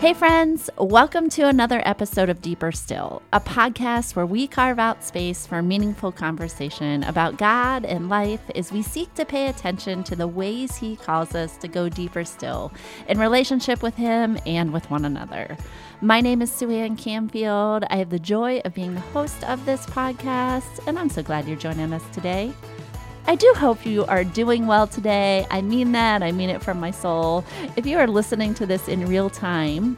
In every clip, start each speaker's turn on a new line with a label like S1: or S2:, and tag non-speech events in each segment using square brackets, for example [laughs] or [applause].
S1: Hey, friends, welcome to another episode of Deeper Still, a podcast where we carve out space for meaningful conversation about God and life as we seek to pay attention to the ways He calls us to go deeper still in relationship with Him and with one another. My name is Suanne Camfield. I have the joy of being the host of this podcast, and I'm so glad you're joining us today. I do hope you are doing well today. I mean that. I mean it from my soul. If you are listening to this in real time,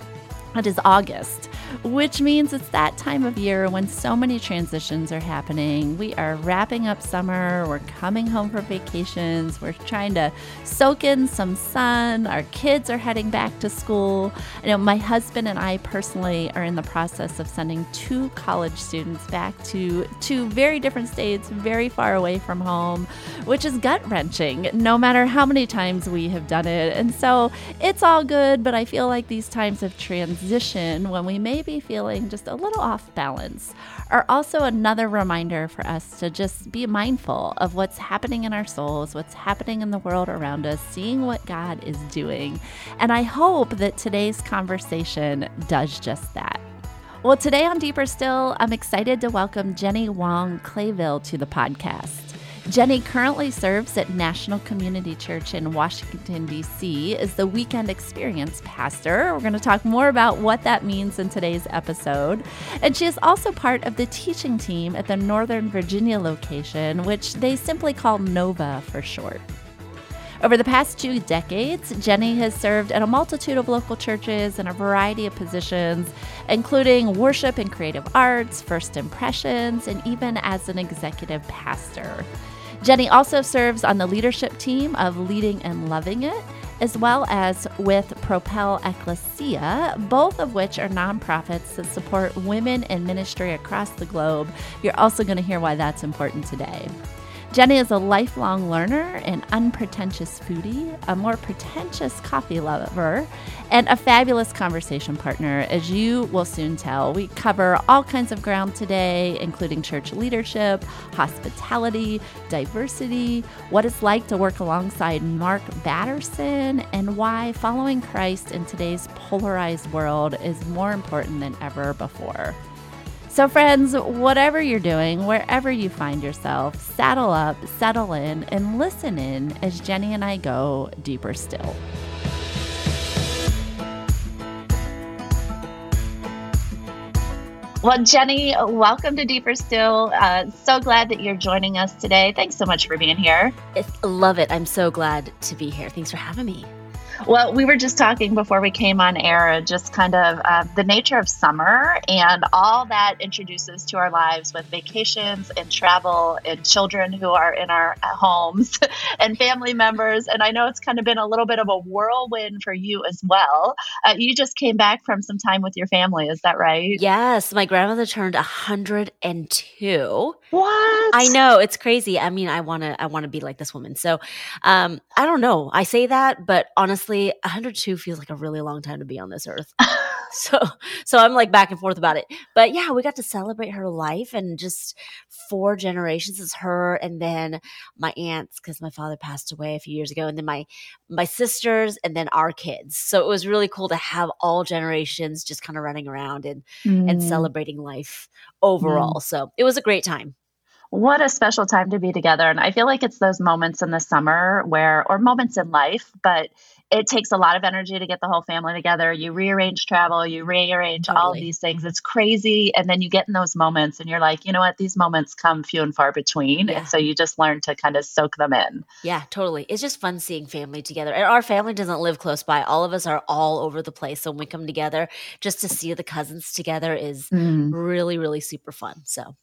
S1: it is August which means it's that time of year when so many transitions are happening. We are wrapping up summer, we're coming home for vacations, we're trying to soak in some sun, our kids are heading back to school. I know my husband and I personally are in the process of sending two college students back to two very different states, very far away from home, which is gut wrenching no matter how many times we have done it. And so it's all good, but I feel like these times of transition when we may be feeling just a little off balance are also another reminder for us to just be mindful of what's happening in our souls, what's happening in the world around us, seeing what God is doing. And I hope that today's conversation does just that. Well, today on Deeper Still, I'm excited to welcome Jenni Wong Clayville to the podcast. Jenni currently serves at National Community Church in Washington, D.C., as the Weekend Experience Pastor. We're going to talk more about what that means in today's episode. And she is also part of the teaching team at the Northern Virginia location, which they simply call NOVA for short. Over the past two decades, Jenni has served at a multitude of local churches in a variety of positions, including worship and creative arts, first impressions, and even as an executive pastor. Jenni also serves on the leadership team of Leading and Loving It, as well as with Propel Ecclesia, both of which are nonprofits that support women in ministry across the globe. You're also going to hear why that's important today. Jenni is a lifelong learner, an unpretentious foodie, a more pretentious coffee lover, and a fabulous conversation partner, as you will soon tell. We cover all kinds of ground today, including church leadership, hospitality, diversity, what it's like to work alongside Mark Batterson, and why following Christ in today's polarized world is more important than ever before. So, friends, whatever you're doing, wherever you find yourself, saddle up, settle in, and listen in as Jenni and I go deeper still. Well, Jenni, welcome to Deeper Still. Uh, so glad that you're joining us today. Thanks so much for being here.
S2: I love it. I'm so glad to be here. Thanks for having me.
S1: Well, we were just talking before we came on air, just kind of uh, the nature of summer and all that introduces to our lives with vacations and travel and children who are in our homes [laughs] and family members. And I know it's kind of been a little bit of a whirlwind for you as well. Uh, you just came back from some time with your family, is that right?
S2: Yes, my grandmother turned 102.
S1: What?
S2: I know it's crazy. I mean, I want to, I want to be like this woman. So, um, I don't know. I say that, but honestly honestly, 102 feels like a really long time to be on this earth. [laughs] [laughs] so, so I'm like back and forth about it. But yeah, we got to celebrate her life and just four generations is her, and then my aunts because my father passed away a few years ago, and then my my sisters, and then our kids. So it was really cool to have all generations just kind of running around and mm. and celebrating life overall. Mm. So it was a great time
S1: what a special time to be together. And I feel like it's those moments in the summer where, or moments in life, but it takes a lot of energy to get the whole family together. You rearrange travel, you rearrange totally. all these things. It's crazy. And then you get in those moments and you're like, you know what? These moments come few and far between. Yeah. And so you just learn to kind of soak them in.
S2: Yeah, totally. It's just fun seeing family together. And our family doesn't live close by. All of us are all over the place. So when we come together, just to see the cousins together is mm. really, really super fun. So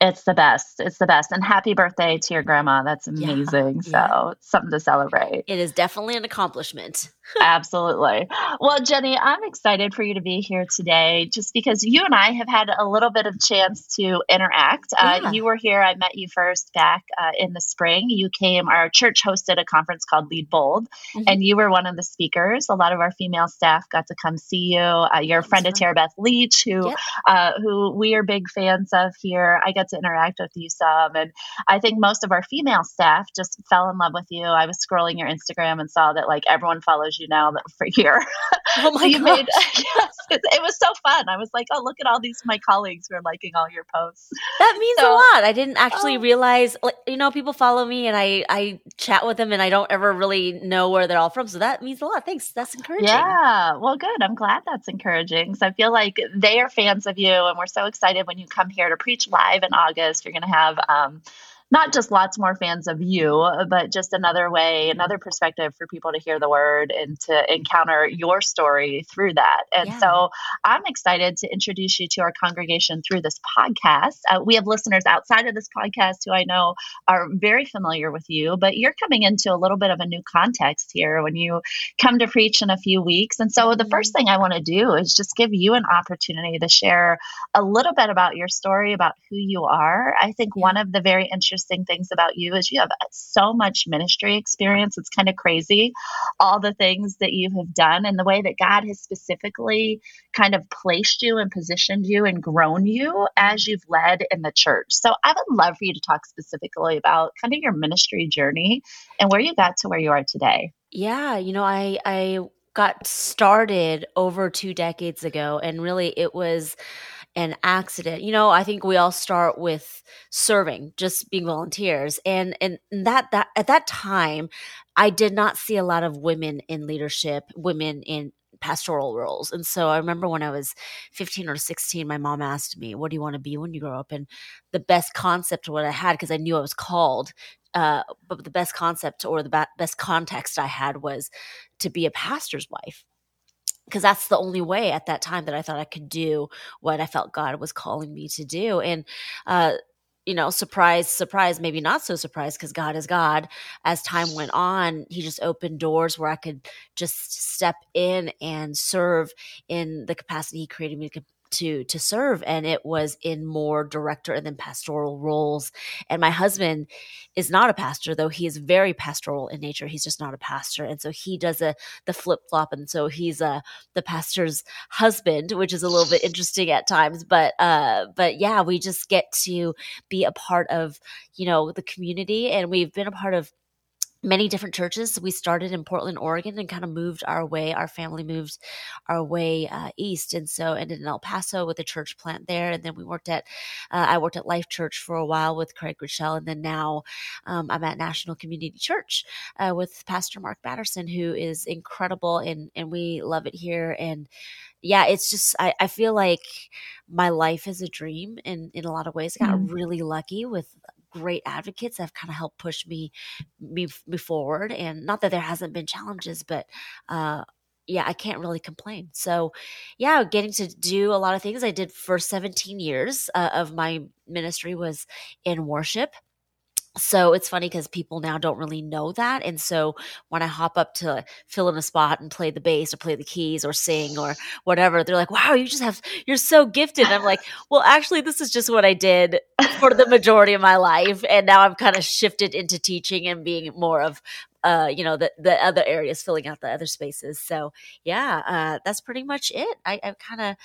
S1: it's the best. It's the best. And happy birthday to your grandma. That's amazing. Yeah, so, something to celebrate.
S2: It is definitely an accomplishment.
S1: Absolutely. Well, Jenni, I'm excited for you to be here today just because you and I have had a little bit of chance to interact. Uh, yeah. Uh, you were here. I met you first back uh, in the spring. You came, our church hosted a conference called Lead Bold, mm-hmm. and you were one of the speakers. A lot of our female staff got to come see you. Uh, you're a friend of Tara Beth Leach, who, yep. Uh, who we are big fans of here. I got to interact with you some. And I think most of our female staff just fell in love with you. I was scrolling your Instagram and saw that like everyone follows you now that for here. [laughs]
S2: Oh my
S3: made [laughs] yes, it, it was so fun. I was like, oh, look at all these my colleagues who are liking all your posts.
S2: That means
S3: So-
S2: a lot. I didn't actually
S3: Oh.
S2: realize, like, you know, people follow me and I I chat with them and I don't ever really know where they're all from. So that means a lot. Thanks. That's encouraging.
S3: Yeah, well, good. I'm glad that's encouraging. So I feel like they are fans of you, and we're so excited when you come here to preach live in August. You're going to have um, not just lots more fans of you, but just another way, another perspective for people to hear the word and to encounter your story through that. And
S2: Yeah.
S3: so I'm excited to introduce you to our congregation through this podcast. Uh, we have listeners outside of this podcast who I know are very familiar with you, but you're coming into a little bit of a new context here when you come to preach in a few weeks. And so the
S2: Mhm.
S3: first thing I want to do is just give you an opportunity to share a little bit about your story, about who you are. I think one of the very interesting things about you is you have so much ministry experience. It's kind of crazy, all the things that you have done and the way that God has specifically kind of placed you and positioned you and grown you as you've led in the church. So I would love for you to talk specifically about kind of your ministry journey and where you got to where you are today.
S2: Yeah, you know, I I got started over two decades ago, and really it was an accident. You know, I think we all start with serving, just being volunteers, and and that that at that time, I did not see a lot of women in leadership, women in pastoral roles. And so I remember when I was 15 or 16, my mom asked me, What do you want to be when you grow up? And the best concept what I had, because I knew I was called, uh, but the best concept or the ba- best context I had was to be a pastor's wife. Because that's the only way at that time that I thought I could do what I felt God was calling me to do. And, uh, you know, surprise, surprise, maybe not so surprised because God is God. As time went on, He just opened doors where I could just step in and serve in the capacity He created me to to serve and it was in more director and then pastoral roles. And my husband is not a pastor though he is very pastoral in nature. He's just not a pastor and so he does a the flip flop and so he's a the pastor's husband which is a little bit interesting at times. But uh but yeah we just get to be a part of you know the community and we've been a part of many different churches. We started in Portland, Oregon, and kind of moved our way. Our family moved our way uh, east, and so ended in El Paso with a church plant there. And then we worked at, uh, I worked at Life Church for a while with Craig Groeschel, and then now um, I'm at National Community Church uh, with Pastor Mark Batterson, who is incredible, and and we love it here. And yeah, it's just I, I feel like my life is a dream in in a lot of ways. I got
S3: Mm.
S2: really lucky with great advocates that have kind of helped push me me, me forward and not that there hasn't been challenges but uh yeah i can't really complain. So yeah getting to do a lot of things. I did for 17 years uh, of my ministry was in worship so it's funny because people now don't really know that and so when i hop up to fill in a spot and play the bass or play the keys or sing or whatever they're like wow you just have you're so gifted. And i'm like [laughs] well actually this is just what i did for the majority of my life and now i've kind of shifted into teaching and being more of uh, you know the the other areas filling out the other spaces. So yeah uh, that's pretty much it. I, I kind of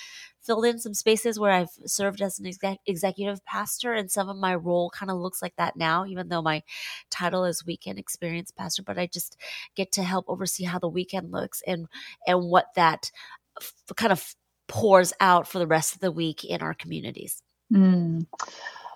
S2: filled in some spaces where i've served as an exec- executive pastor and some of my role kind of looks like that now even though my title is weekend experience pastor but i just get to help oversee how the weekend looks and and what that f- kind of pours out for the rest of the week in our communities
S3: Mm.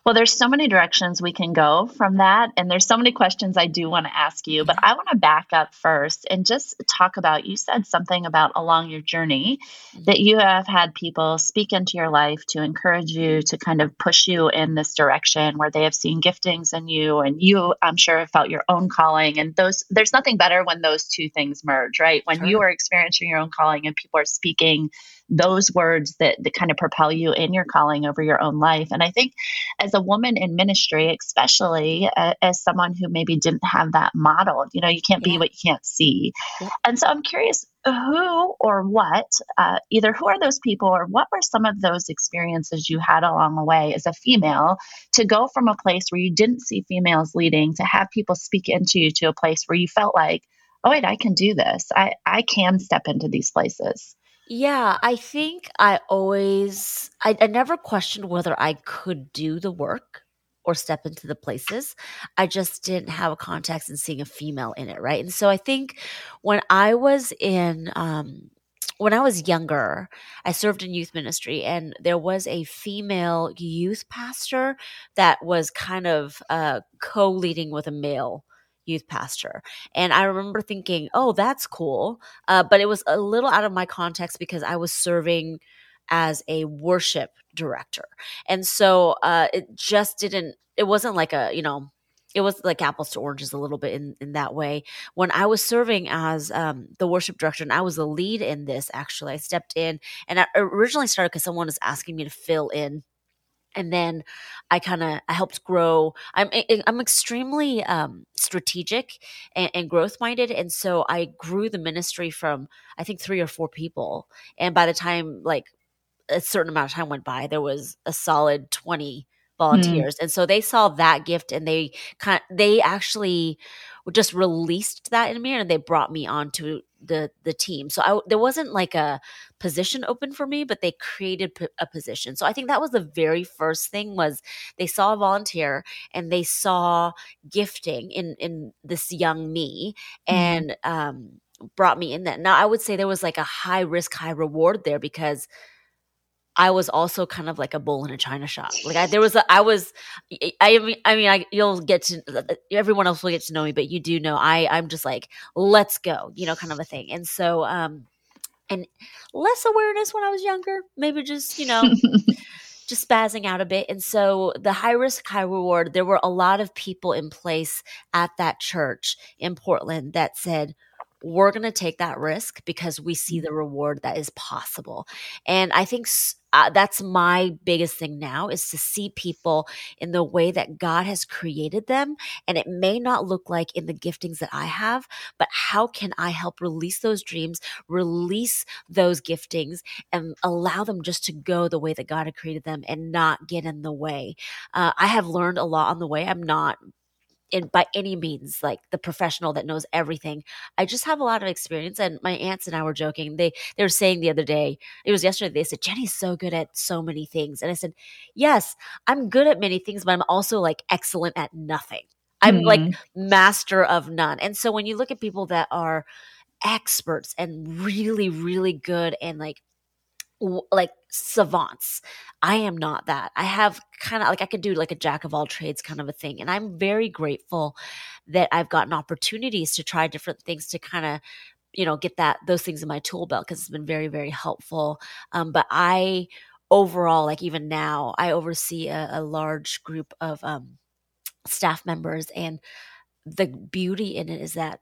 S3: Well, there's so many directions we can go from that. And there's so many questions I do want to ask you, but I want to back up first and just talk about you said something about along your journey that you have had people speak into your life to encourage you to kind of push you in this direction where they have seen giftings in you and you I'm sure have felt your own calling and those there's nothing better when those two things merge, right? When you are experiencing your own calling and people are speaking those words that, that kind of propel you in your calling over your own life. And I think as a woman in ministry, especially uh, as someone who maybe didn't have that modeled, you know, you can't be
S2: Yeah.
S3: what you can't see.
S2: Yep.
S3: And so I'm curious who or what, uh, either who are those people or what were some of those experiences you had along the way as a female to go from a place where you didn't see females leading to have people speak into you to a place where you felt like, oh, wait, I can do this. I, I can step into these places.
S2: Yeah, I think I always, I, I never questioned whether I could do the work or step into the places. I just didn't have a context in seeing a female in it, right? And so I think when I was in, um, when I was younger, I served in youth ministry, and there was a female youth pastor that was kind of uh, co leading with a male youth pastor. And I remember thinking, oh, that's cool. Uh, but it was a little out of my context because I was serving as a worship director. And so uh, it just didn't, it wasn't like a, you know, it was like apples to oranges a little bit in, in that way. When I was serving as um, the worship director, and I was the lead in this, actually, I stepped in and I originally started because someone was asking me to fill in and then I kind of I helped grow. I'm I'm extremely um, strategic and, and growth minded, and so I grew the ministry from I think three or four people, and by the time like a certain amount of time went by, there was a solid twenty hmm. volunteers, mm. and so they saw that gift, and they kind they actually just released that in me, and they brought me onto the the team. So I, there wasn't like a position open for me, but they created p- a position. So I think that was the very first thing was they saw a volunteer and they saw gifting in in this young me mm-hmm. and um, brought me in that. Now I would say there was like a high risk, high reward there because I was also kind of like a bull in a china shop. Like I, there was, a, I was, I mean, I mean, I, you'll get to, uh, uh, everyone else will get to know me, but you do know, I, I'm just like, let's go, you know, kind of a thing. And so, um, and less awareness when I was younger, maybe just, you know, [laughs] just spazzing out a bit. And so the high risk, high reward, there were a lot of people in place at that church in Portland that said, we're going to take that risk because we see the reward that is possible. And I think uh, that's my biggest thing now is to see people in the way that God has created them. And it may not look like in the giftings that I have, but how can I help release those dreams, release those giftings, and allow them just to go the way that God had created them and not get in the way? Uh, I have learned a lot on the way. I'm not in by any means like the professional that knows everything. I just have a lot of experience and my aunts and I were joking. They they were saying the other day, it was yesterday, they said, Jenni's so good at so many things. And I said, Yes, I'm good at many things, but I'm also like excellent at nothing. I'm mm-hmm. like master of none. And so when you look at people that are experts and really, really good and like like savants. I am not that. I have kind of like I could do like a jack of all trades kind of a thing. And I'm very grateful that I've gotten opportunities to try different things to kind of you know get that those things in my tool belt because it's been very very helpful um, but i overall like even now i oversee a, a large group of um, staff members and the beauty in it is that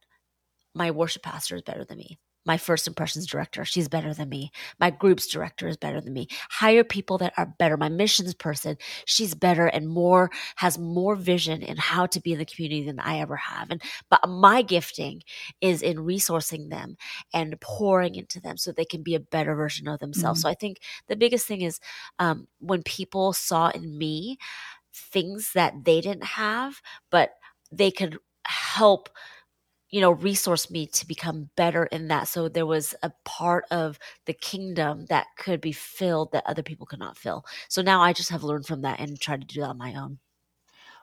S2: my worship pastor is better than me my first impressions director. She's better than me. My groups director is better than me. Hire people that are better. My missions person, she's better and more, has more vision in how to be in the community than I ever have. And, but my gifting is in resourcing them and pouring into them so they can be a better version of themselves. Mm-hmm. So I think the biggest thing is um, when people saw in me things that they didn't have, but they could help you know, resource me to become better in that. So there was a part of the kingdom that could be filled that other people could not fill. So now I just have learned from that and tried to do that on my own.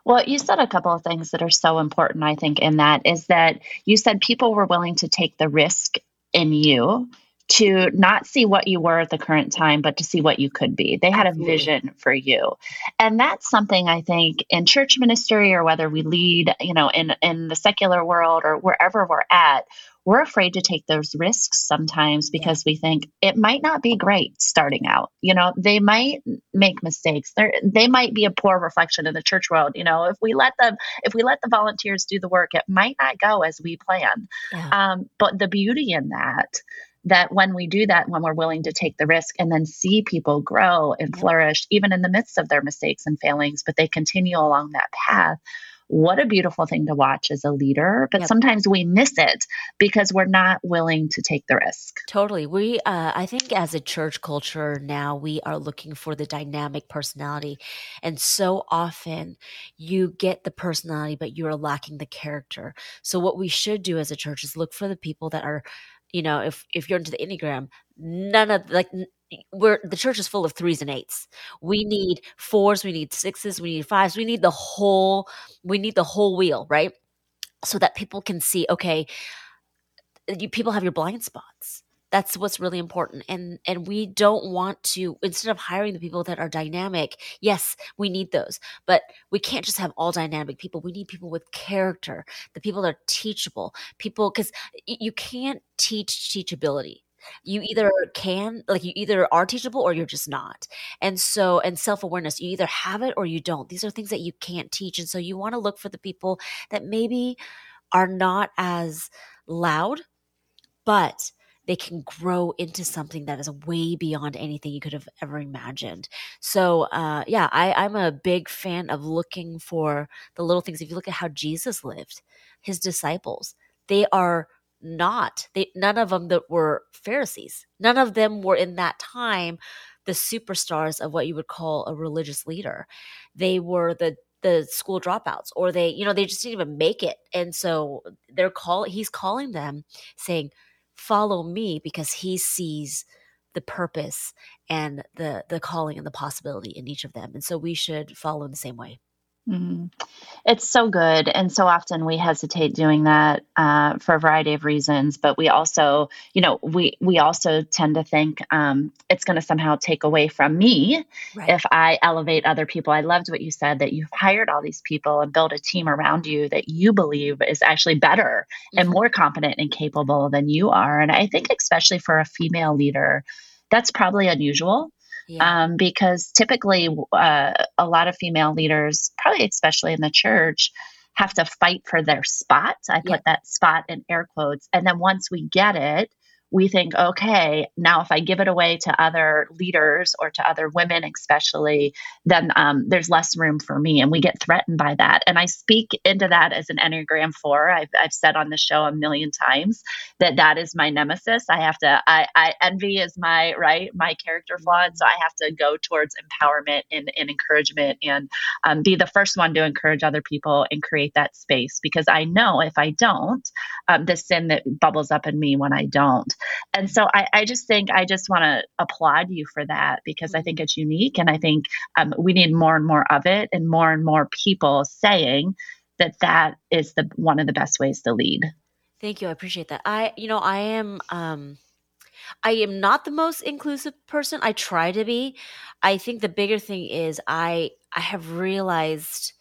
S3: Well, you said a couple of things that are so important, I think, in that is that you said people were willing to take the risk in you to not see what you were at the current time, but to see what you could be. They had a vision for you. And that's something I think in church ministry or whether we lead, you know, in, in the secular world or wherever we're at, we're afraid to take those risks sometimes because we think it might not be great starting out. You know, they might make mistakes. They they might be a poor reflection of the church world. You know, if we let them, if we let the volunteers do the work, it might not go as we planned. Yeah. Um, but the beauty in that that when we do that, when we're willing to take the risk and then see people grow and flourish, even in the midst of their mistakes and failings, but they continue along that path, what a beautiful thing to watch as a leader. But yep. sometimes we miss it because we're not willing to take the risk.
S2: Totally. We uh, i think as a church culture now we are looking for the dynamic personality. And so often you get the personality but you're lacking the character. So what we should do as a church is look for the people that are you know, if if you're into the Enneagram, none of like we're the church is full of threes and eights. We need fours, we need sixes, we need fives, we need the whole we need the whole wheel, right? So that people can see, okay, you people have your blind spots that's what's really important. And and we don't want to instead of hiring the people that are dynamic yes we need those but we can't just have all dynamic people. We need people with character the people that are teachable people because you can't teach teachability. You either can like you either are teachable or you're just not. And so and self-awareness you either have it or you don't. These are things that you can't teach. And so you want to look for the people that maybe are not as loud but they can grow into something that is way beyond anything you could have ever imagined. So, uh, yeah, I, I'm a big fan of looking for the little things. If you look at how Jesus lived, his disciples, they are not they none of them that were Pharisees. None of them were in that time the superstars of what you would call a religious leader. They were the the school dropouts or they you know they just didn't even make it and so they're call he's calling them saying follow me because he sees the purpose and the the calling and the possibility in each of them and so we should follow in the same way
S3: Mm-hmm. It's so good. And so often we hesitate doing that uh, for a variety of reasons. But we also, you know, we, we also tend to think um, it's going to somehow take away from me right. if I elevate other people. I loved what you said that you've hired all these people and built a team around you that you believe is actually better mm-hmm. and more competent and capable than you are. And I think, especially for a female leader, that's probably unusual yeah. um, because typically uh, a lot of female leaders, probably especially in the church, have to fight for their spot. I put yeah. that spot in air quotes. And then once we get it, we think, okay, now if I give it away to other leaders or to other women, especially, then um, there's less room for me. And we get threatened by that. And I speak into that as an Enneagram 4. I've, I've said on the show a million times that that is my nemesis. I have to, I, I envy is my, right, my character flaw. And so I have to go towards empowerment and, and encouragement and um, be the first one to encourage other people and create that space because I know if I don't, um, the sin that bubbles up in me when I don't. And so I, I just think I just want to applaud you for that because I think it's unique. And I think um, we need more and more of it and more and more people saying that that is the one of the best ways to lead.
S2: Thank you. I appreciate that. I, you know, I am, um, I am not the most inclusive person. I try to be. I think the bigger thing is I, I have realized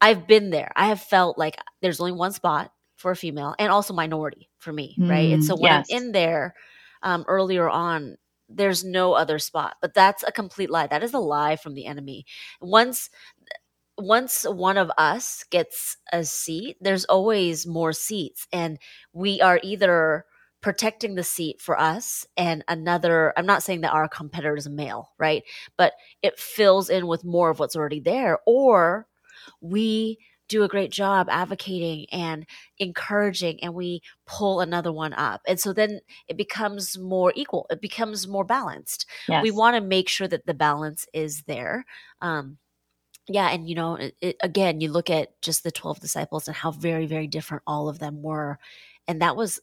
S2: I've been there. I have felt like there's only one spot for a female and also minority for me, mm, right? And mm, so when yes. I'm in there um, earlier on, there's no other spot. But that's a complete lie. That is a lie from the enemy. Once once one of us gets a seat, there's always more seats. And we are either protecting the seat for us and another i'm not saying that our competitor is a male right but it fills in with more of what's already there or we do a great job advocating and encouraging and we pull another one up. And so then it becomes more equal it becomes more balanced. Yes. we want to make sure that the balance is there. Um yeah and you know it, it, again you look at just the 12 disciples and how very very different all of them were. And that was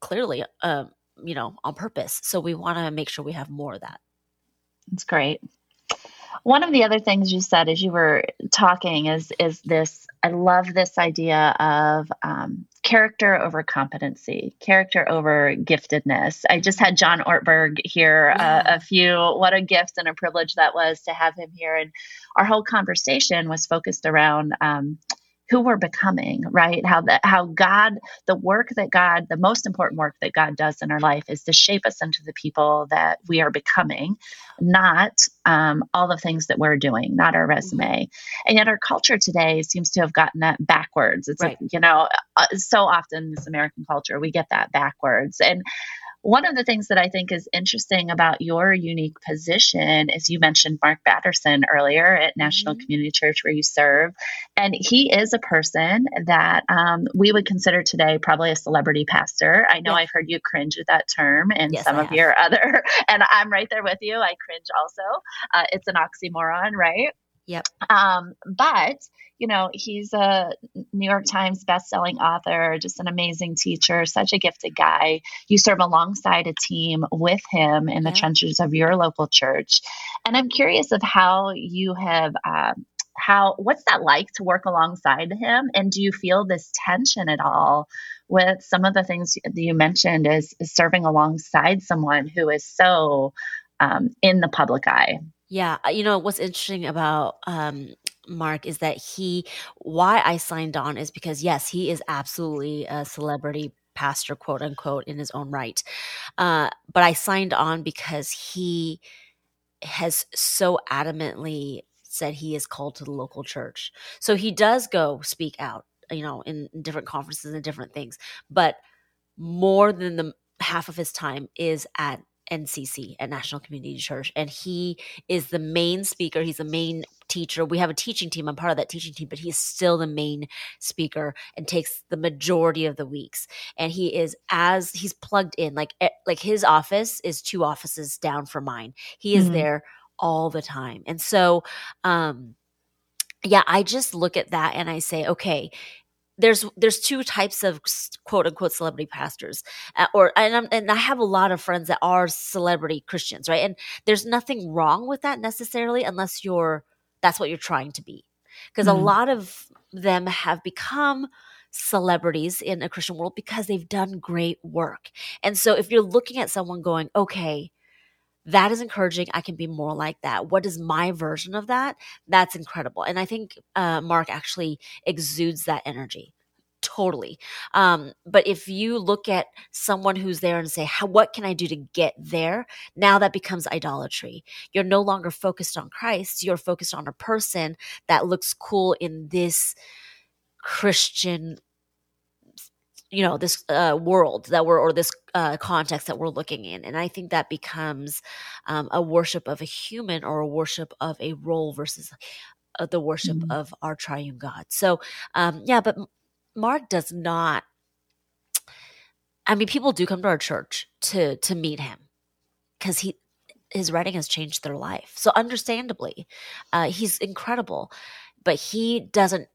S2: clearly um you know on purpose. So we want to make sure we have more of that.
S3: It's great one of the other things you said as you were talking is is this. I love this idea of um, character over competency, character over giftedness. I just had John Ortberg here yeah. uh, a few. What a gift and a privilege that was to have him here, and our whole conversation was focused around. Um, who we're becoming, right? How that how God, the work that God, the most important work that God does in our life is to shape us into the people that we are becoming, not um, all the things that we're doing, not our resume. And yet our culture today seems to have gotten that backwards. It's right. like, you know, uh, so often this American culture, we get that backwards. And one of the things that I think is interesting about your unique position is you mentioned Mark Batterson earlier at National mm-hmm. Community Church where you serve. And he is a person that um, we would consider today probably a celebrity pastor. I know yeah. I've heard you cringe at that term and yes, some I of have. your other, [laughs] and I'm right there with you. I cringe also. Uh, it's an oxymoron, right?
S2: Yep.
S3: Um, but you know, he's a New York Times best-selling author, just an amazing teacher, such a gifted guy. You serve alongside a team with him in the yeah. trenches of your local church, and I'm curious of how you have. Uh, how what's that like to work alongside him and do you feel this tension at all with some of the things that you mentioned as, serving alongside someone who is so um, in the public eye
S2: yeah you know what's interesting about um, mark is that he why i signed on is because yes he is absolutely a celebrity pastor quote unquote in his own right uh, but i signed on because he has so adamantly said he is called to the local church. So he does go speak out, you know, in different conferences and different things, but more than the half of his time is at NCC at National Community Church, and he is the main speaker. He's the main teacher. We have a teaching team. I'm part of that teaching team, but he's still the main speaker and takes the majority of the weeks. And he is as he's plugged in, like eh, like his office is two offices down from mine. He is mm-hmm. there all the time. And so, um, yeah, I just look at that and I say, okay, there's there's two types of quote unquote celebrity pastors uh, or and, I'm, and i have a lot of friends that are celebrity christians right? And there's nothing wrong with that necessarily unless you're that's what you're trying to be. Because mm-hmm. a lot of them have become celebrities in a christian world because they've done great work. And so if you're looking at someone going okay that is encouraging. I can be more like that. What is my version of that? That's incredible. And I think uh, Mark actually exudes that energy totally. Um, but if you look at someone who's there and say, what can I do to get there? Now that becomes idolatry. You're no longer focused on Christ. You're focused on a person that looks cool in this Christian you know this uh, world that we're or this uh, context that we're looking in. And i think that becomes um, a worship of a human or a worship of a role versus uh, the worship mm-hmm. of our triune god. So um, yeah but mark does not i mean people do come to our church to to meet him because he his writing has changed their life. So understandably uh, he's incredible but he doesn't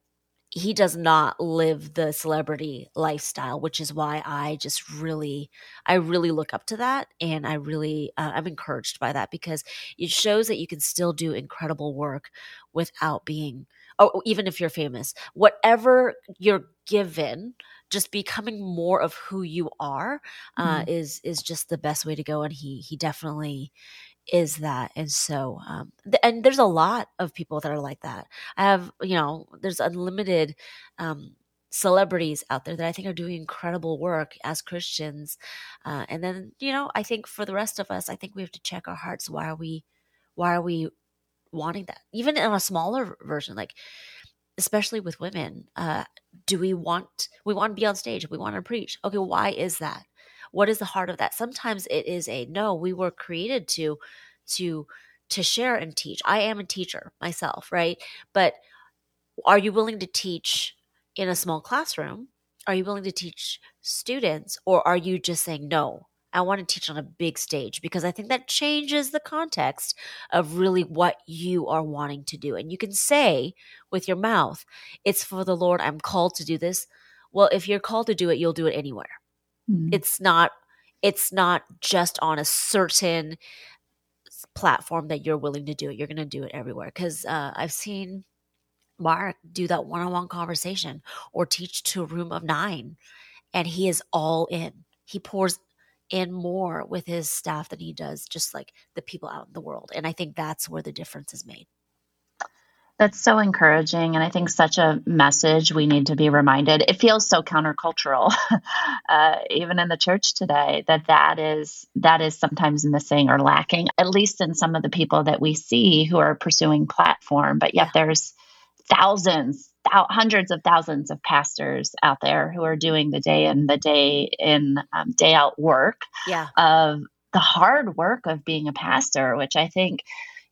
S2: he does not live the celebrity lifestyle which is why i just really i really look up to that and i really uh, i'm encouraged by that because it shows that you can still do incredible work without being oh even if you're famous whatever you're given just becoming more of who you are uh, mm-hmm. is is just the best way to go and he he definitely is that and so um th- and there's a lot of people that are like that. I have you know there's unlimited um celebrities out there that i think are doing incredible work as christians uh, and then you know i think for the rest of us i think we have to check our hearts why are we why are we wanting that? Even in a smaller version like especially with women uh do we want we want to be on stage we want to preach. Okay why is that what is the heart of that sometimes it is a no we were created to to to share and teach i am a teacher myself right but are you willing to teach in a small classroom are you willing to teach students or are you just saying no I want to teach on a big stage because I think that changes the context of really what you are wanting to do. And you can say with your mouth, it's for the Lord, I'm called to do this. Well, if you're called to do it, you'll do it anywhere. Mm. It's not it's not just on a certain platform that you're willing to do it. You're going to do it everywhere cuz uh, I've seen Mark do that one-on-one conversation or teach to a room of 9 and he is all in. He pours in more with his staff than he does just like the people out in the world. And I think that's where the difference is made.
S3: That's so encouraging. And I think such a message we need to be reminded. It feels so countercultural, [laughs] uh, even in the church today, that that is, that is sometimes missing or lacking, at least in some of the people that we see who are pursuing platform. But yet there's thousands, th- hundreds of thousands of pastors out there who are doing the day in, the day in, um, day out work
S2: yeah.
S3: of the hard work of being a pastor, which I think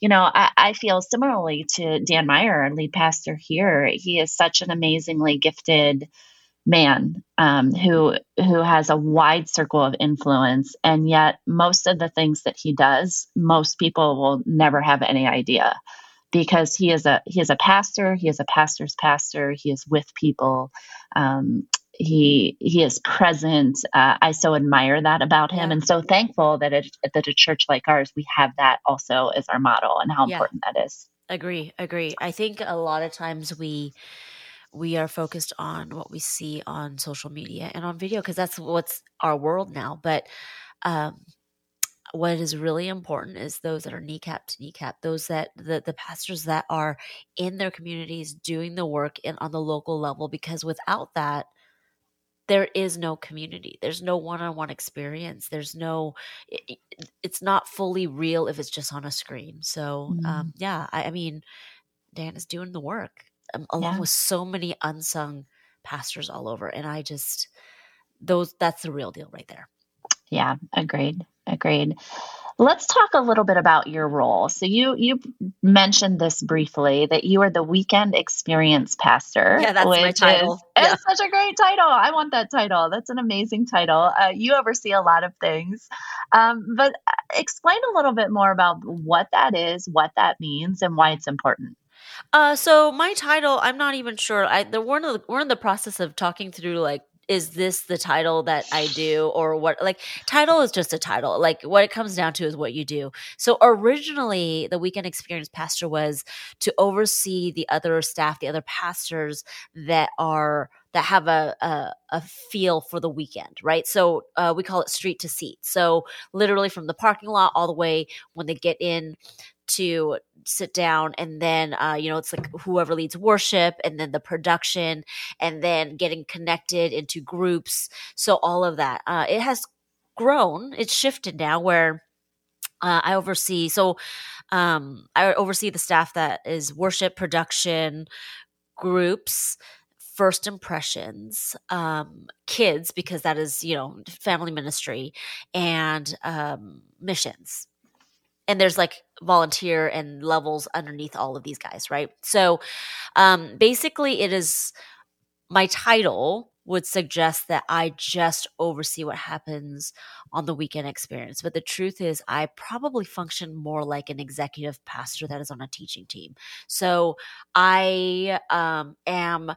S3: you know, I, I, feel similarly to Dan Meyer, our lead pastor here. He is such an amazingly gifted man um, who who has a wide circle of influence, and yet most of the things that he does, most people will never have any idea because he is a he is a pastor. He is a pastor's pastor. He is with people. Um, he he is present. Uh, I so admire that about him, yeah. and so thankful that it, that a church like ours we have that also as our model, and how yeah. important that is.
S2: Agree, agree. I think a lot of times we we are focused on what we see on social media and on video because that's what's our world now. But um, what is really important is those that are kneecap to kneecap, those that the, the pastors that are in their communities doing the work in on the local level, because without that, there is no community. There's no one-on-one experience. There's no, it, it's not fully real if it's just on a screen. So, mm. um, yeah, I, I, mean, Dan is doing the work um, along yeah. with so many unsung pastors all over, and I just those that's the real deal right there.
S3: Yeah, agreed. Agreed. Let's talk a little bit about your role. So you you mentioned this briefly that you are the weekend experience pastor.
S2: Yeah, that's my title. Is,
S3: yeah. It's such a great title. I want that title. That's an amazing title. Uh, you oversee a lot of things, um, but uh, explain a little bit more about what that is, what that means, and why it's important.
S2: Uh, so my title, I'm not even sure. I the, we're in the, we're in the process of talking through like is this the title that I do or what like title is just a title like what it comes down to is what you do so originally the weekend experience pastor was to oversee the other staff the other pastors that are that have a, a, a feel for the weekend, right? So uh, we call it street to seat. So literally from the parking lot all the way when they get in to sit down and then uh, you know it's like whoever leads worship and then the production and then getting connected into groups. So all of that uh, it has grown it's shifted now where uh, i oversee so um, i oversee the staff that is worship production groups first impressions um, kids because that is you know family ministry and um, missions and there's like volunteer and levels underneath all of these guys, right? So um, basically, it is my title would suggest that I just oversee what happens on the weekend experience. But the truth is, I probably function more like an executive pastor that is on a teaching team. So I um, am.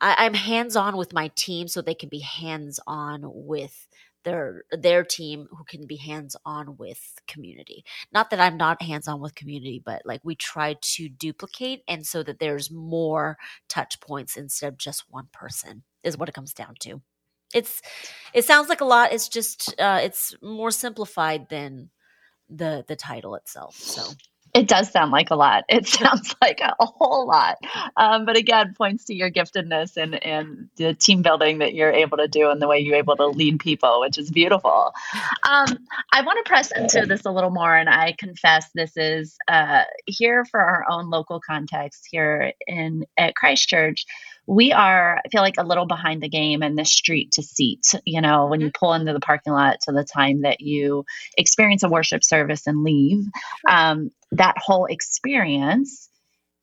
S2: I, I'm hands on with my team so they can be hands on with their their team who can be hands on with community. Not that I'm not hands on with community, but like we try to duplicate and so that there's more touch points instead of just one person is what it comes down to. It's it sounds like a lot. It's just uh, it's more simplified than the the title itself. So
S3: it does sound like a lot. [laughs] It sounds like a, whole lot. Um, but again, points to your giftedness and, and the team building that you're able to do and the way you're able to lead people, which is beautiful. Um, I want to press into this a little more. And I confess this is uh, here for our own local context here in at Christ Church we are I feel like a little behind the game in the street to seat. You know, when you mm-hmm. pull into the parking lot to the time that you experience a worship service and leave, um, that whole experience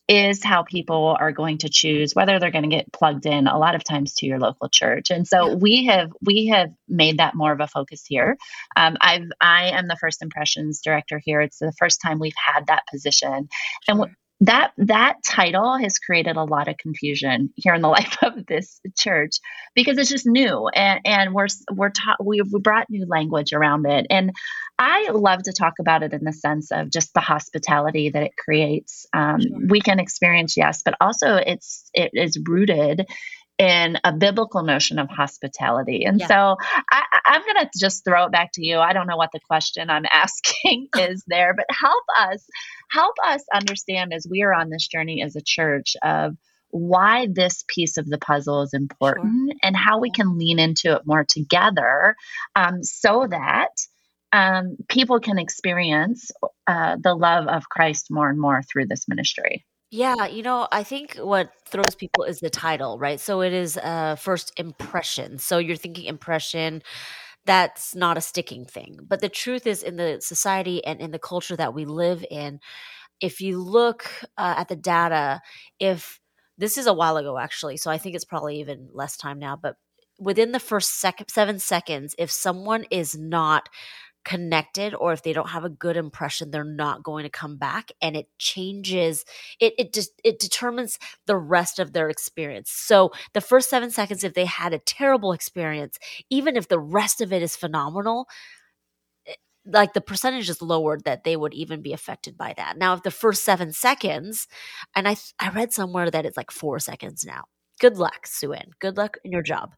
S3: is how people are going to choose whether they're going to get plugged in a lot of times to your local church and so yeah. we have we have made that more of a focus here um, i've i am the first impressions director here it's the first time we've had that position and w- that that title has created a lot of confusion here in the [laughs] life of this church because it's just new and and we're we're taught we we brought new language around it and I love to talk about it in the sense of just the hospitality that it creates. Um, sure. Weekend experience, yes, but also it's it is rooted in a biblical notion of hospitality. And yeah. so I, am going to just throw it back to you. I don't know what the question I'm [laughs] asking is there, but help us, help us understand as we are on this journey as a church of why this piece of the puzzle is important sure. and how we can lean into it more together um, so that um, people can experience uh, the love of Christ more and more through this ministry.
S2: Yeah, you know, I think what throws people is the title, right? So it is a first impression. So you're thinking impression, that's not a sticking thing. But the truth is, in the society and in the culture that we live in, if you look uh, at the data, if this is a while ago actually, so I think it's probably even less time now, but within the first sec- seven seconds, if someone is not connected or if they don't have a good impression they're not going to come back and it changes it it just it determines the rest of their experience so the first 7 seconds if they had a terrible experience even if the rest of it is phenomenal eh, like the percentage is lowered that they would even be affected by that. Now, if the first seven seconds, and I I read somewhere that it's like four seconds now. Good luck, Suanne. Good luck in your job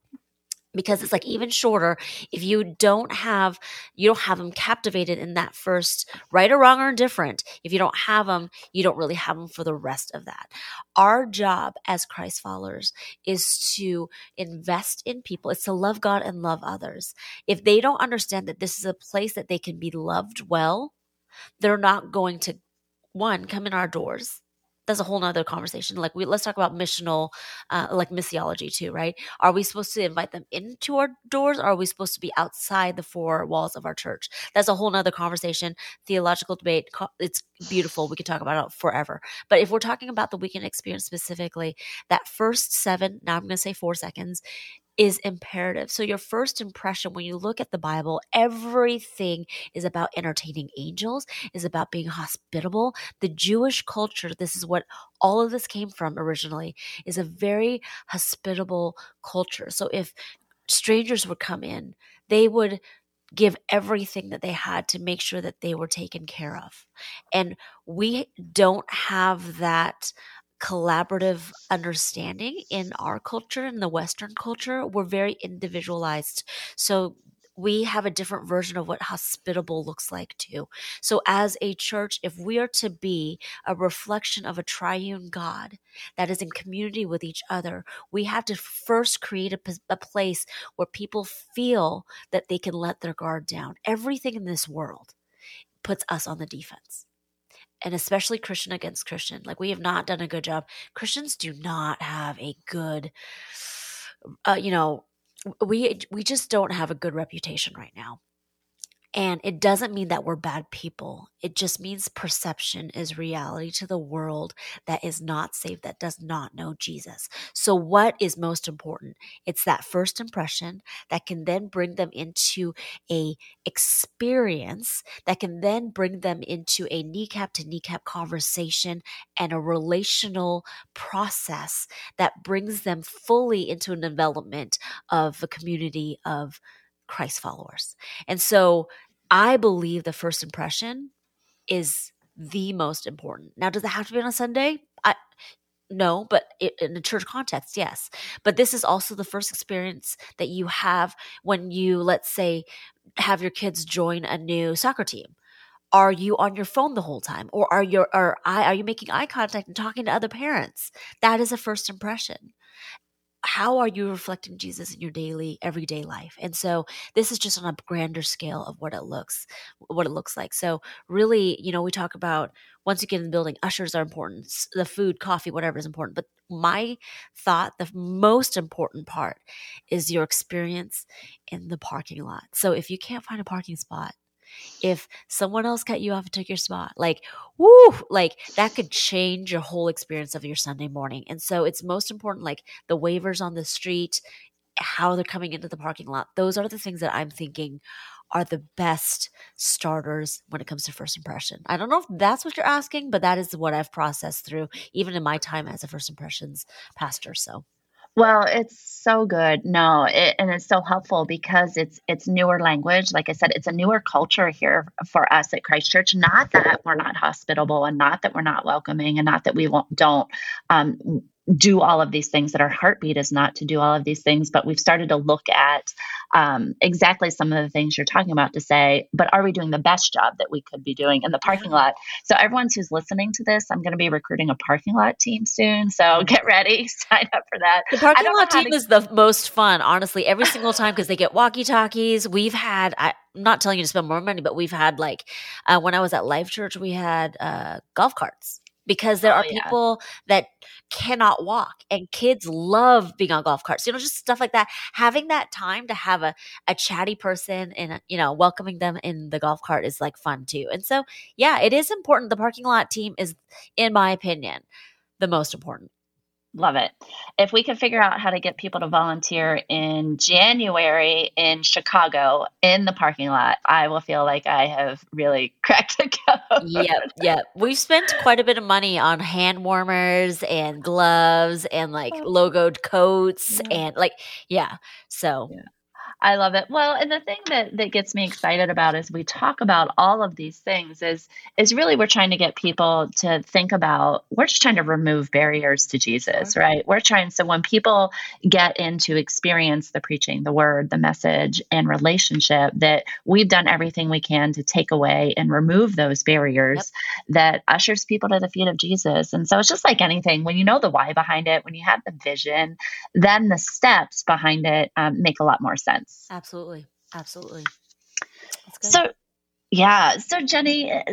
S2: because it's like even shorter if you don't have you don't have them captivated in that first right or wrong or indifferent if you don't have them you don't really have them for the rest of that. Our job as christ followers is to invest in people. It's to love god and love others. If they don't understand that this is a place that they can be loved well they're not going to one come in our doors that's a whole nother conversation. Like we let's talk about missional, uh, like missiology too, right? Are we supposed to invite them into our doors? Or are we supposed to be outside the four walls of our church? That's a whole nother conversation, theological debate. It's beautiful. We could talk about it forever. But if we're talking about the weekend experience specifically, that first seven, now I'm going to say four seconds, is imperative. So, your first impression when you look at the Bible, everything is about entertaining angels, is about being hospitable. The Jewish culture, this is what all of this came from originally, is a very hospitable culture. So, if strangers would come in, they would give everything that they had to make sure that they were taken care of. And we don't have that collaborative understanding in our culture in the western culture we're very individualized so we have a different version of what hospitable looks like too. So, as a church, if we are to be a reflection of a triune God that is in community with each other, we have to first create a, a, place where people feel that they can let their guard down. Everything in this world puts us on the defense and especially Christian against Christian. Like we have not done a good job. Christians do not have a good, uh, you know, we we just don't have a good reputation right now. And it doesn't mean that we're bad people. It just means perception is reality to the world that is not saved, that does not know Jesus. So, what is most important? It's that first impression that can then bring them into a experience that can then bring them into a kneecap to kneecap conversation and a relational process that brings them fully into a development of a community of Christ followers. And so I believe the first impression is the most important. Now, does it have to be on a Sunday? I no, but it, in a church context, yes. But this is also the first experience that you have when you, let's say, have your kids join a new soccer team. Are you on your phone the whole time, or are you are I are you making eye contact and talking to other parents? That is a first impression how are you reflecting Jesus in your daily everyday life? And so this is just on a grander scale of what it looks what it looks like. So really, you know, we talk about once you get in the building, ushers are important, the food, coffee, whatever is important. But my thought, the most important part is your experience in the parking lot. So if you can't find a parking spot, if someone else cut you off and took your spot. Like, woo, like that could change your whole experience of your Sunday morning. And so it's most important, like the waivers on the street, how they're coming into the parking lot. Those are the things that I'm thinking are the best starters when it comes to first impression. I don't know if that's what you're asking, but that is what I've processed through even in my time as a first impressions pastor. So
S3: well, it's so good. No, it, and it's so helpful because it's it's newer language. Like I said, it's a newer culture here for us at Christ Church. Not that we're not hospitable, and not that we're not welcoming, and not that we won't don't um, do all of these things that our heartbeat is not to do all of these things but we've started to look at um, exactly some of the things you're talking about to say but are we doing the best job that we could be doing in the parking lot? So everyone who's listening to this i'm going to be recruiting a parking lot team soon so [laughs] get ready [laughs] sign up for that.
S2: The parking lot team to- is the most fun honestly every single time because they get walkie talkies we've had I, am not telling you to spend more money but we've had like uh, when i was at life church we had uh, golf carts because there oh, are people yeah. that cannot walk and kids love being on golf carts you know just stuff like that. Having that time to have a, a chatty person and you know welcoming them in the golf cart is like fun too and so yeah it is important. The parking lot team is in my opinion the most important
S3: Love it. If we could figure out how to get people to volunteer in January in Chicago in the parking lot, I will feel like I have really [laughs] cracked the code.
S2: Yep, yep. We've spent quite a bit of money on hand warmers and gloves and like oh. logoed coats and like, yeah. So. Yeah.
S3: I love it. Well, and the thing that that gets me excited about as we talk about all of these things is is really we're trying to get people to think about we're just trying to remove barriers to Jesus, right? We're trying so when people get into experience the preaching, the word, the message and relationship that we've done everything we can to take away and remove those barriers yep. that ushers people to the feet of Jesus. And so it's just like anything when you know the why behind it, when you have the vision, then the steps behind it um, make a lot more sense.
S2: Absolutely. Absolutely.
S3: So, yeah. So, Jenni,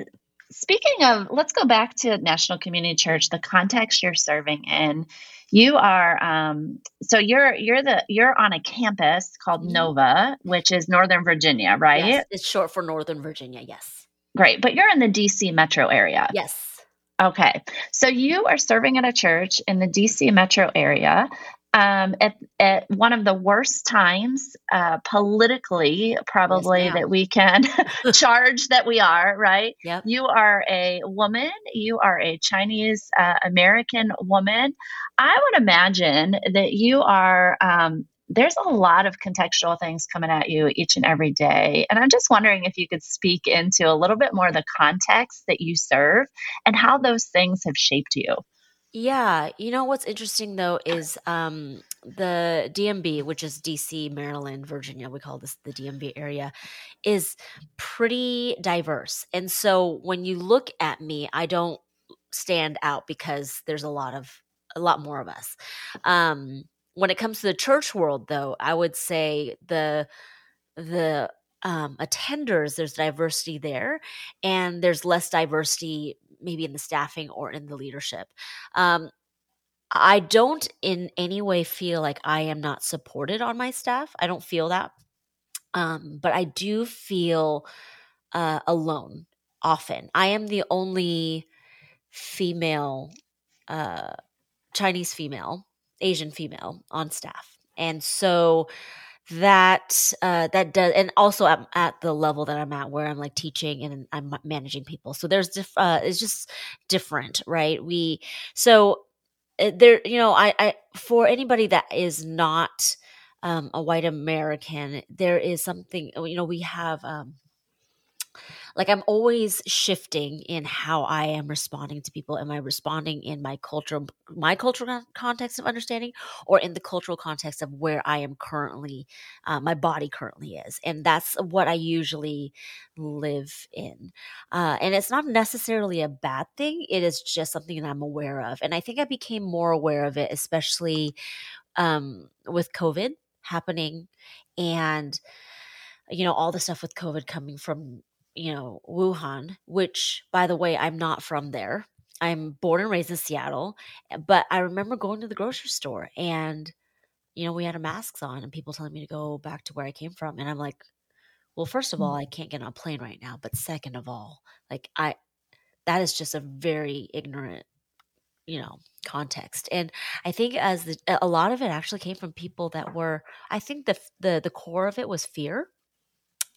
S3: speaking of, let's go back to National Community Church, the context you're serving in. You are um, so you're you're the you're on a campus called mm-hmm. Nova, which is Northern Virginia, right?
S2: Yes, it's short for Northern Virginia. Yes.
S3: Great, but you're in the DC metro area.
S2: Yes.
S3: Okay. So you are serving at a church in the DC metro area um, at, at one of the worst times uh, politically, probably yes, that we can [laughs] charge that we are, right?
S2: Yep.
S3: You are a woman, you are a Chinese uh, American woman. I would imagine that you are. Um, there's a lot of contextual things coming at you each and every day. And I'm just wondering if you could speak into a little bit more the context that you serve and how those things have shaped you.
S2: Yeah, you know what's interesting though is um, the DMV, which is DC, Maryland, Virginia, we call this the DMV area, is pretty diverse. And so when you look at me, I don't stand out because there's a lot of a lot more of us. Um, when it comes to the church world, though, I would say the the um, attenders there's diversity there, and there's less diversity maybe in the staffing or in the leadership. Um, I don't in any way feel like I am not supported on my staff. I don't feel that. Um, but I do feel uh, alone often. I am the only female, uh, Chinese female, Asian female on staff. And so that uh that does and also I'm at the level that I'm at where I'm like teaching and I'm managing people. So there's diff, uh it's just different, right? We so uh, there you know I I for anybody that is not um a white American, there is something you know we have um like i'm always shifting in how i am responding to people. Am i responding in my cultural my cultural context of understanding or in the cultural context of where i am currently uh, my body currently is? And that's what i usually live in. Uh, and it's not necessarily a bad thing. It is just something that i'm aware of. And i think i became more aware of it especially um, with covid happening and you know all the stuff with covid coming from you know, Wuhan, which by the way, I'm not from there. I'm born and raised in Seattle, eh, but I remember going to the grocery store and you know, we had our masks on and people telling me to go back to where I came from and I'm like, well, first of all, I mm. can't get on a plane right now, but second of all, like I that is just a very ignorant you know context and i think as the, a lot of it actually came from people that were i think the the the core of it was fear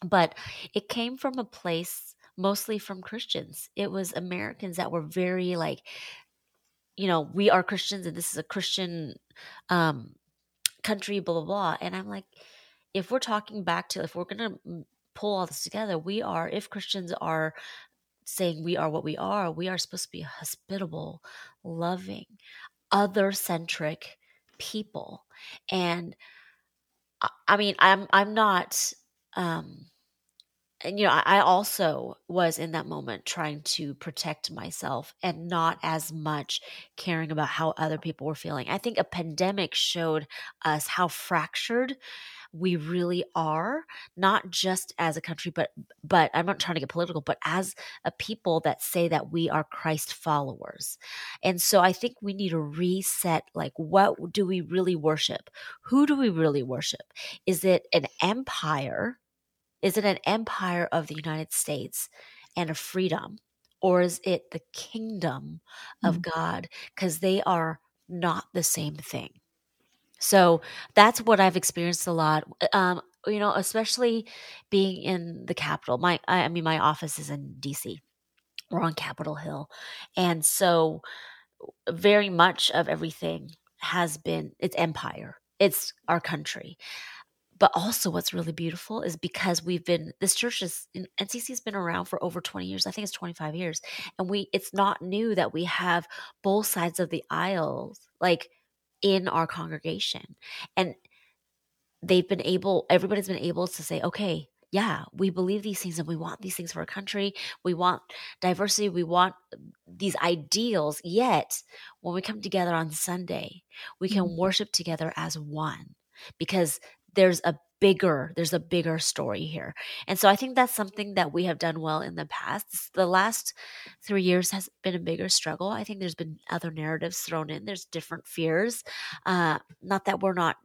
S2: but it came from a place mostly from Christians. It was Americans that were very like, you know, we are Christians and this is a Christian um, country, blah, blah, blah. And I'm like, if we're talking back to, if we're going to pull all this together, we are, if Christians are saying we are what we are, we are supposed to be hospitable, loving, other centric people. And I mean, I'm, I'm not, um, and you know i also was in that moment trying to protect myself and not as much caring about how other people were feeling. I think a pandemic showed us how fractured we really are not just as a country but but i'm not trying to get political but as a people that say that we are christ followers. And so i think we need to reset like what do we really worship? Who do we really worship? Is it an empire is it an empire of the United States and a freedom? Or is it the kingdom of mm-hmm. God? Because they are not the same thing. So that's what I've experienced a lot. Um, you know, especially being in the capital. My, I mean, my office is in DC. We're on Capitol Hill, and so very much of everything has been it's empire. It's our country, but also what's really beautiful is because we've been this church is ncc has been around for over 20 years i think it's 25 years and we it's not new that we have both sides of the aisles like in our congregation and they've been able everybody's been able to say okay yeah we believe these things and we want these things for our country we want diversity we want these ideals yet when we come together on sunday we can mm-hmm. worship together as one because there's a bigger there's a bigger story here. And so i think that's something that we have done well in the past. The last three years has been a bigger struggle. I think there's been other narratives thrown in. There's different fears. Uh, not that we're not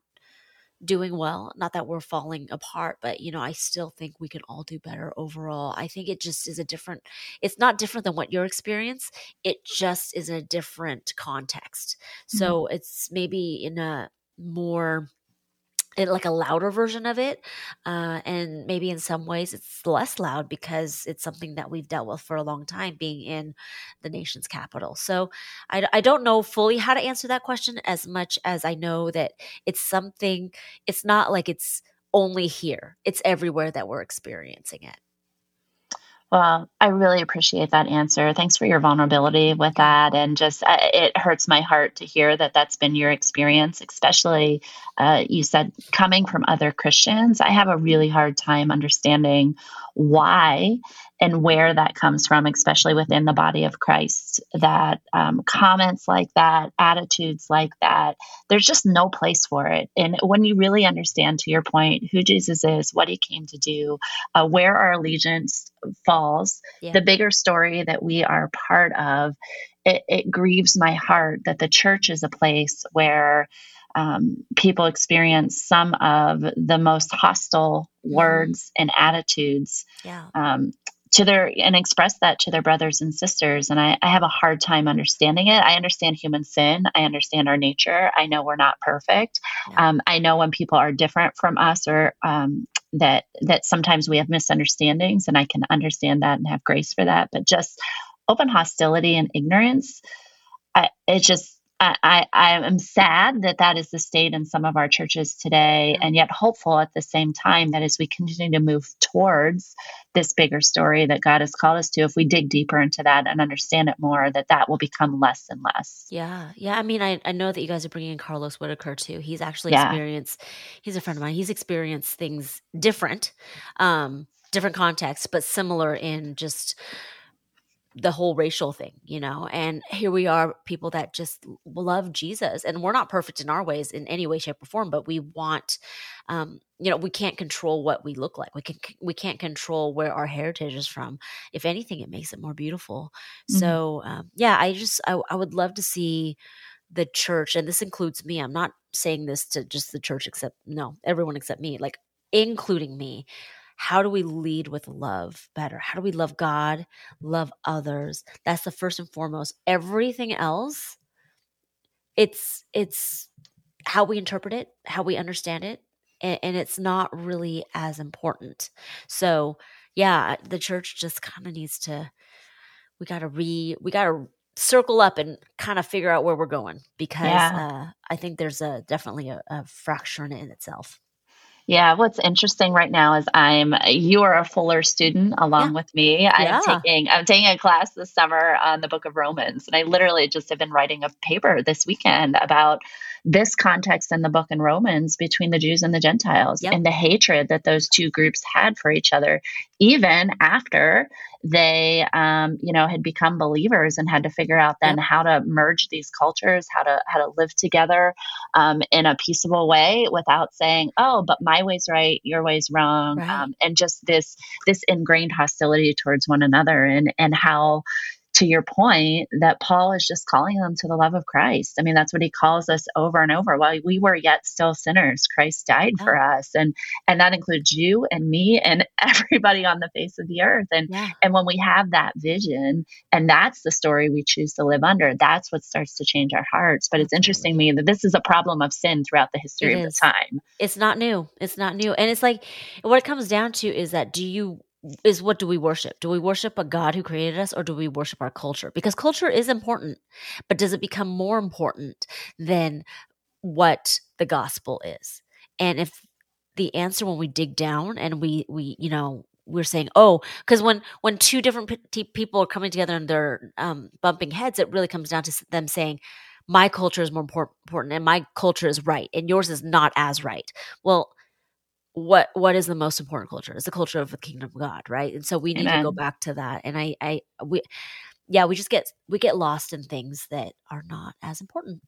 S2: doing well not that we're falling apart but you know i still think we can all do better overall. I think it just is a different it's not different than what your experience. It just is a different context. Mm-hmm. so it's maybe in a more it, like a louder version of it uh, and maybe in some ways it's less loud because it's something that we've dealt with for a long time being in the nation's capital. So I, I don't know fully how to answer that question as much as i know that it's something it's not like it's only here it's everywhere that we're experiencing it
S3: well, I really appreciate that answer. Thanks for your vulnerability with that. And just, uh, it hurts my heart to hear that that's been your experience, especially uh, you said coming from other Christians. I have a really hard time understanding why and where that comes from, especially within the body of Christ. That um, comments like that, attitudes like that, there's just no place for it. And when you really understand, to your point, who Jesus is, what he came to do, uh, where our allegiance falls, yeah. the bigger story that we are part of, it, it grieves my heart that the church is a place where um, people experience some of the most hostile mm-hmm. words and attitudes
S2: yeah.
S3: um, to their and express that to their brothers and sisters. And I, I have a hard time understanding it. I understand human sin. I understand our nature. I know we're not perfect. Yeah. Um, I know when people are different from us or um, that that sometimes we have misunderstandings, and I can understand that and have grace for that. But just open hostility and ignorance, I, it just I, I am sad that that is the state in some of our churches today, and yet hopeful at the same time that as we continue to move towards this bigger story that God has called us to, if we dig deeper into that and understand it more, that that will become less and less.
S2: Yeah, yeah. I mean, I, I know that you guys are bringing in Carlos Whitaker too. He's actually yeah. experienced. He's a friend of mine. He's experienced things different, um, different contexts, but similar in just the whole racial thing, you know. And here we are, people that just love Jesus, and we're not perfect in our ways in any way, shape, or form, but we want, um, you know, we can't control what we look like. We can we can't control where our heritage is from. If anything, it makes it more beautiful. Mm-hmm. So, um, yeah, I just I, I would love to see the church, and this includes me. I'm not saying this to just the church, except no, everyone except me, like including me how do we lead with love better? How do we love God, love others? That's the first and foremost. Everything else, it's it's how we interpret it, how we understand it, and, and it's not really as important. So, yeah, the church just kind of needs to. We got to re. We got to circle up and kind of figure out where we're going because yeah. uh, I think there's a definitely a, a fracture in it in itself.
S3: Yeah, what's interesting right now is I'm you are a Fuller student along yeah. with me. I'm yeah. taking I'm taking a class this summer on the book of Romans and I literally just have been writing a paper this weekend about this context in the book in Romans between the Jews and the Gentiles yep. and the hatred that those two groups had for each other, even after they, um, you know, had become believers and had to figure out then yep. how to merge these cultures, how to how to live together um, in a peaceable way without saying, "Oh, but my way's right, your way's wrong," right. um, and just this this ingrained hostility towards one another, and and how to your point that Paul is just calling them to the love of Christ. I mean, that's what he calls us over and over. While we were yet still sinners, Christ died yeah. for us. And and that includes you and me and [laughs] everybody on the face of the earth. And yeah. and when we have that vision and that's the story we choose to live under, that's what starts to change our hearts. But it's interesting to me that this is a problem of sin throughout the history it of is. the time.
S2: It's not new. It's not new. And it's like what it comes down to is that do you is what do we worship? Do we worship a God who created us or do we worship our culture? Because culture is important, but does it become more important than what the gospel is? And if the answer when we dig down and we we you know we're saying oh because when when two different people are coming together and they're um, bumping heads it really comes down to them saying my culture is more important and my culture is right and yours is not as right well what what is the most important culture it's the culture of the kingdom of god right and so we need Amen. to go back to that and i i we yeah we just get we get lost in things that are not as important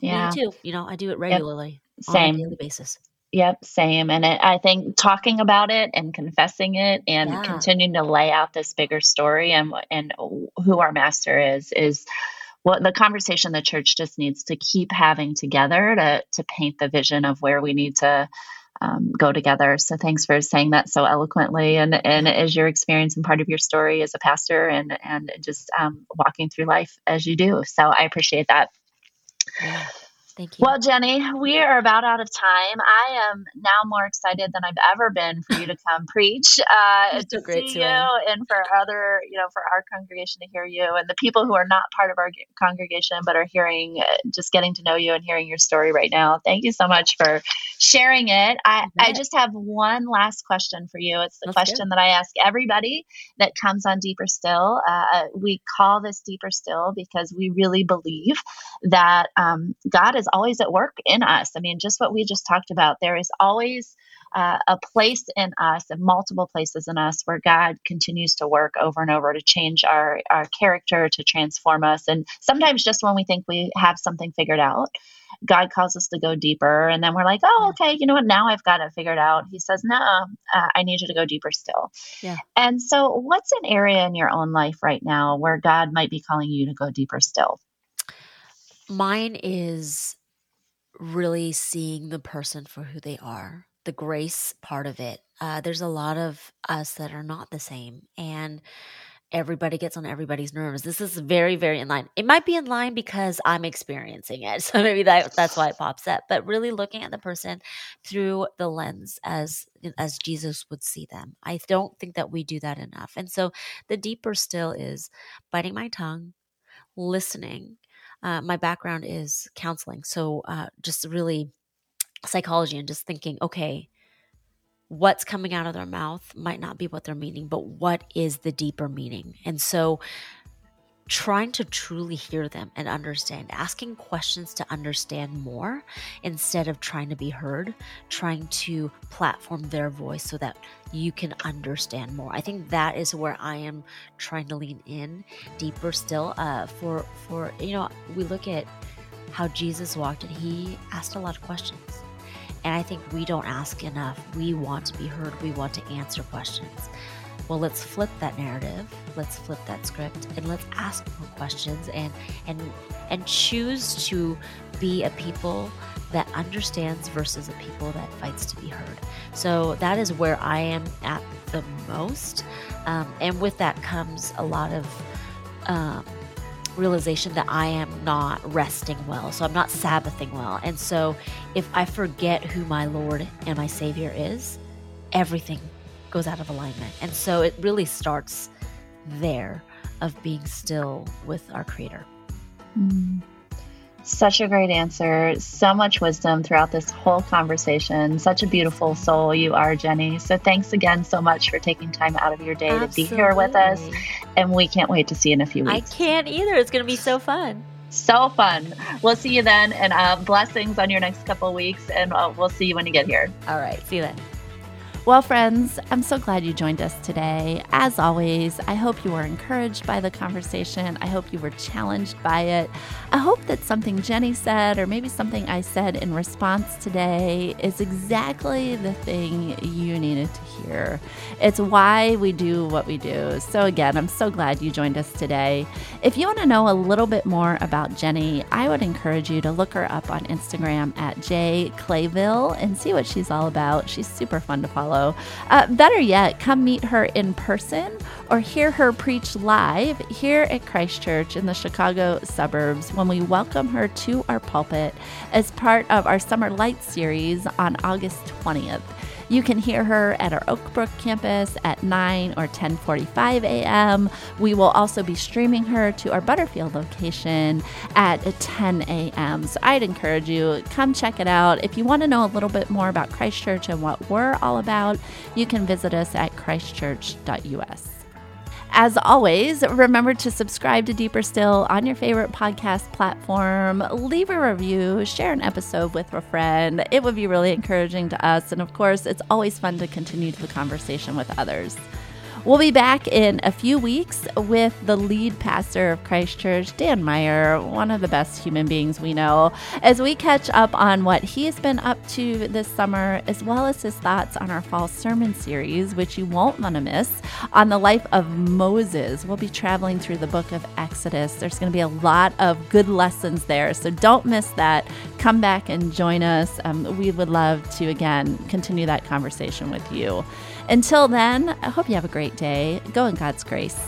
S2: yeah Me too you know i do it regularly
S3: yep. same
S2: on a daily basis
S3: Yep, same. And it, I think talking about it and confessing it and yeah. continuing to lay out this bigger story and and who our master is is what the conversation the church just needs to keep having together to to paint the vision of where we need to um, go together. So thanks for saying that so eloquently and and as your experience and part of your story as a pastor and and just um, walking through life as you do. So I appreciate that.
S2: Thank you.
S3: Well, Jenni, we are about out of time. I am now more excited than I've ever been for you to come preach, uh, [laughs] to see you, and for other, you know, for our congregation to hear you, and the people who are not part of our congregation but are hearing, uh, just getting to know you and hearing your story right now. Thank you so much for sharing it. I, I just have one last question for you. It's the That's question good. that I ask everybody that comes on Deeper Still. Uh, we call this Deeper Still because we really believe that um, God is always at work in us. I mean, just what we just talked about, there is always uh, a place in us and multiple places in us where God continues to work over and over to change our, our character, to transform us. And sometimes just when we think we have something figured out, God calls us to go deeper. And then we're like, oh, okay, you know what? Now I've got it figured out. He says, no, uh, I need you to go deeper still. Yeah. And so, what's an area in your own life right now where God might be calling you to go deeper still?
S2: Mine is really seeing the person for who they are, the grace part of it. Uh, there's a lot of us that are not the same, and everybody gets on everybody's nerves. This is very, very in line. It might be in line because I'm experiencing it, [laughs] so maybe that that's why it pops up. But really looking at the person through the lens as as Jesus would see them. I don't think that we do that enough, and so the deeper still is biting my tongue, listening uh, my background is counseling. So uh, just really psychology and just thinking, okay, what's coming out of their mouth might not be what they're meaning, but what is the deeper meaning? And so trying to truly hear them and understand, asking questions to understand more instead of trying to be heard, trying to platform their voice so that you can understand more. I think that is where I am trying to lean in deeper still. Uh, for for you know, we look at how Jesus walked and he asked a lot of questions. And I think we don't ask enough. We want to be heard. We want to answer questions. Well, let's flip that narrative. Let's flip that script and let's ask more questions and and and choose to be a people that understands versus a people that fights to be heard. So that is where I am at the most. Um, and with that comes a lot of um, realization that I am not resting well. So I'm not Sabbathing well. And so if I forget who my Lord and my Savior is, everything goes out of alignment. And so it really starts there of being still with our Creator.
S3: Mm. Such a great answer. So much wisdom throughout this whole conversation. Such a beautiful soul you are, Jenni. So thanks again so much for taking time out of your day Absolutely. to be here with us. And we can't wait to see you in a few weeks.
S2: I can't either. It's going to be so fun.
S3: So fun. We'll see you then. And uh, blessings on your next couple weeks. And uh, we'll see you when you get here.
S2: All right. See you then.
S1: Well, friends, I'm so glad you joined us today. As always, I hope you were encouraged by the conversation. I hope you were challenged by it. I hope that something Jenni said, or maybe something I said in response today, is exactly the thing you needed to hear. It's why we do what we do. So, again, I'm so glad you joined us today. If you want to know a little bit more about Jenni, I would encourage you to look her up on Instagram at J Clayville and see what she's all about. She's super fun to follow follow. Uh, better yet, come meet her in person or hear her preach live here at Christ Church in the Chicago suburbs when we welcome her to our pulpit as part of our Summer Light series on August 20th. You can hear her at our Oakbrook campus at 9 or 10:45 a.m. We will also be streaming her to our Butterfield location at 10 a.m. So I'd encourage you come check it out. If you want to know a little bit more about Christ Church and what we're all about, you can visit us at christchurch.us. As always, remember to subscribe to Deeper Still on your favorite podcast platform. Leave a review, share an episode with a friend. It would be really encouraging to us. And of course, it's always fun to continue the conversation with others. We'll be back in a few weeks with the lead pastor of Christ Church, Dan Meyer, one of the best human beings we know, as we catch up on what he has been up to this summer, as well as his thoughts on our fall sermon series, which you won't want to miss, on the life of Moses. We'll be traveling through the book of Exodus. There's going to be a lot of good lessons there, so don't miss that. Come back and join us. Um, we would love to, again, continue that conversation with you. Until then, I hope you have a great day. Go in God's grace.